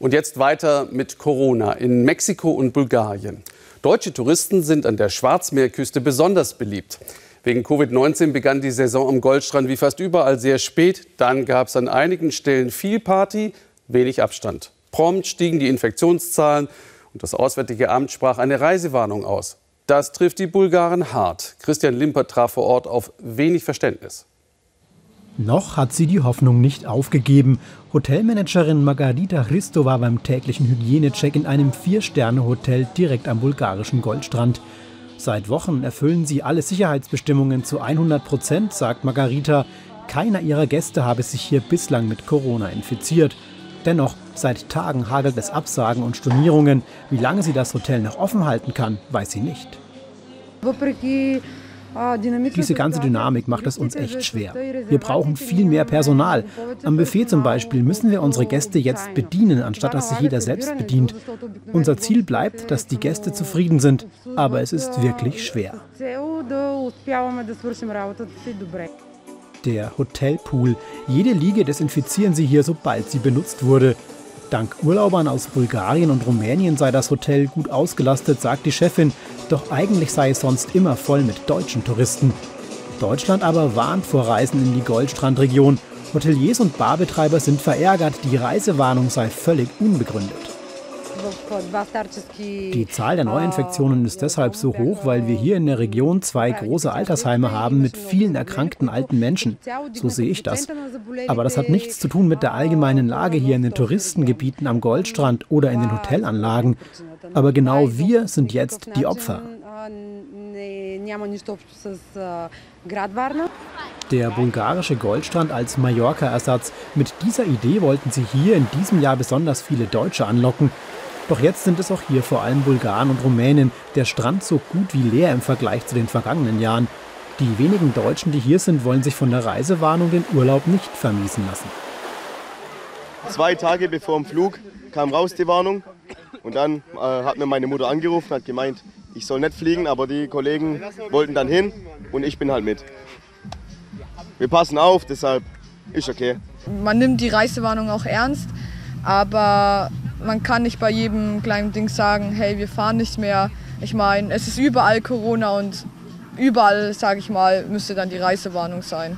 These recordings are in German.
Und jetzt weiter mit Corona in Mexiko und Bulgarien. Deutsche Touristen sind an der Schwarzmeerküste besonders beliebt. Wegen Covid-19 begann die Saison am Goldstrand wie fast überall sehr spät. Dann gab es an einigen Stellen viel Party, wenig Abstand. Prompt stiegen die Infektionszahlen und das Auswärtige Amt sprach eine Reisewarnung aus. Das trifft die Bulgaren hart. Christian Limper traf vor Ort auf wenig Verständnis. Noch hat sie die Hoffnung nicht aufgegeben. Hotelmanagerin Margarita Christo war beim täglichen Hygienecheck in einem Vier-Sterne-Hotel direkt am bulgarischen Goldstrand. Seit Wochen erfüllen sie alle Sicherheitsbestimmungen zu 100 Prozent, sagt Margarita. Keiner ihrer Gäste habe sich hier bislang mit Corona infiziert. Dennoch, seit Tagen hagelt es Absagen und Stornierungen. Wie lange sie das Hotel noch offen halten kann, weiß sie nicht. Diese ganze Dynamik macht es uns echt schwer. Wir brauchen viel mehr Personal. Am Buffet zum Beispiel müssen wir unsere Gäste jetzt bedienen, anstatt dass sich jeder selbst bedient. Unser Ziel bleibt, dass die Gäste zufrieden sind, aber es ist wirklich schwer. Der Hotelpool. Jede Liege desinfizieren sie hier, sobald sie benutzt wurde. Dank Urlaubern aus Bulgarien und Rumänien sei das Hotel gut ausgelastet, sagt die Chefin. Doch eigentlich sei es sonst immer voll mit deutschen Touristen. Deutschland aber warnt vor Reisen in die Goldstrandregion. Hoteliers und Barbetreiber sind verärgert, die Reisewarnung sei völlig unbegründet. Die Zahl der Neuinfektionen ist deshalb so hoch, weil wir hier in der Region zwei große Altersheime haben mit vielen erkrankten alten Menschen. So sehe ich das. Aber das hat nichts zu tun mit der allgemeinen Lage hier in den Touristengebieten am Goldstrand oder in den Hotelanlagen. Aber genau wir sind jetzt die Opfer. Der bulgarische Goldstrand als Mallorca-Ersatz. Mit dieser Idee wollten sie hier in diesem Jahr besonders viele Deutsche anlocken. Doch jetzt sind es auch hier vor allem Bulgaren und Rumänen. Der Strand so gut wie leer im Vergleich zu den vergangenen Jahren. Die wenigen Deutschen, die hier sind, wollen sich von der Reisewarnung den Urlaub nicht vermiesen lassen. Zwei Tage bevor dem Flug kam raus die Warnung und dann äh, hat mir meine Mutter angerufen, hat gemeint, ich soll nicht fliegen, aber die Kollegen wollten dann hin und ich bin halt mit. Wir passen auf, deshalb ist okay. Man nimmt die Reisewarnung auch ernst, aber man kann nicht bei jedem kleinen Ding sagen, hey, wir fahren nicht mehr. Ich meine, es ist überall Corona und überall, sage ich mal, müsste dann die Reisewarnung sein.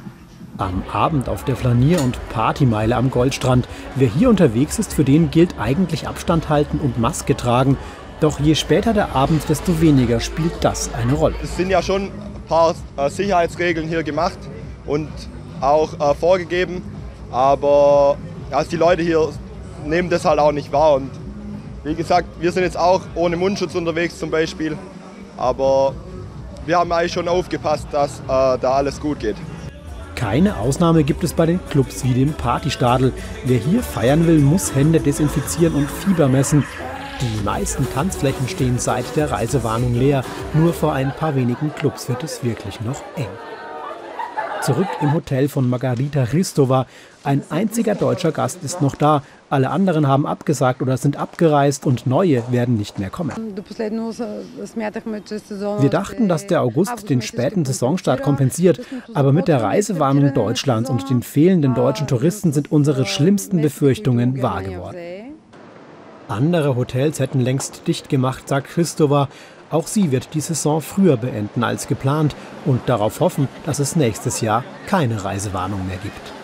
Am Abend auf der Flanier- und Partymeile am Goldstrand. Wer hier unterwegs ist, für den gilt eigentlich Abstand halten und Maske tragen. Doch je später der Abend, desto weniger spielt das eine Rolle. Es sind ja schon ein paar äh, Sicherheitsregeln hier gemacht und auch äh, vorgegeben. Aber also die Leute hier nehmen das halt auch nicht wahr. Und wie gesagt, wir sind jetzt auch ohne Mundschutz unterwegs zum Beispiel. Aber wir haben eigentlich schon aufgepasst, dass äh, da alles gut geht. Keine Ausnahme gibt es bei den Clubs wie dem Partystadel. Wer hier feiern will, muss Hände desinfizieren und Fieber messen. Die meisten Tanzflächen stehen seit der Reisewarnung leer. Nur vor ein paar wenigen Clubs wird es wirklich noch eng. Zurück im Hotel von Margarita Christova. Ein einziger deutscher Gast ist noch da. Alle anderen haben abgesagt oder sind abgereist und neue werden nicht mehr kommen. Wir dachten, dass der August den späten Saisonstart kompensiert, aber mit der Reisewarnung Deutschlands und den fehlenden deutschen Touristen sind unsere schlimmsten Befürchtungen wahr geworden. Andere Hotels hätten längst dicht gemacht, sagt Christova. Auch sie wird die Saison früher beenden als geplant und darauf hoffen, dass es nächstes Jahr keine Reisewarnung mehr gibt.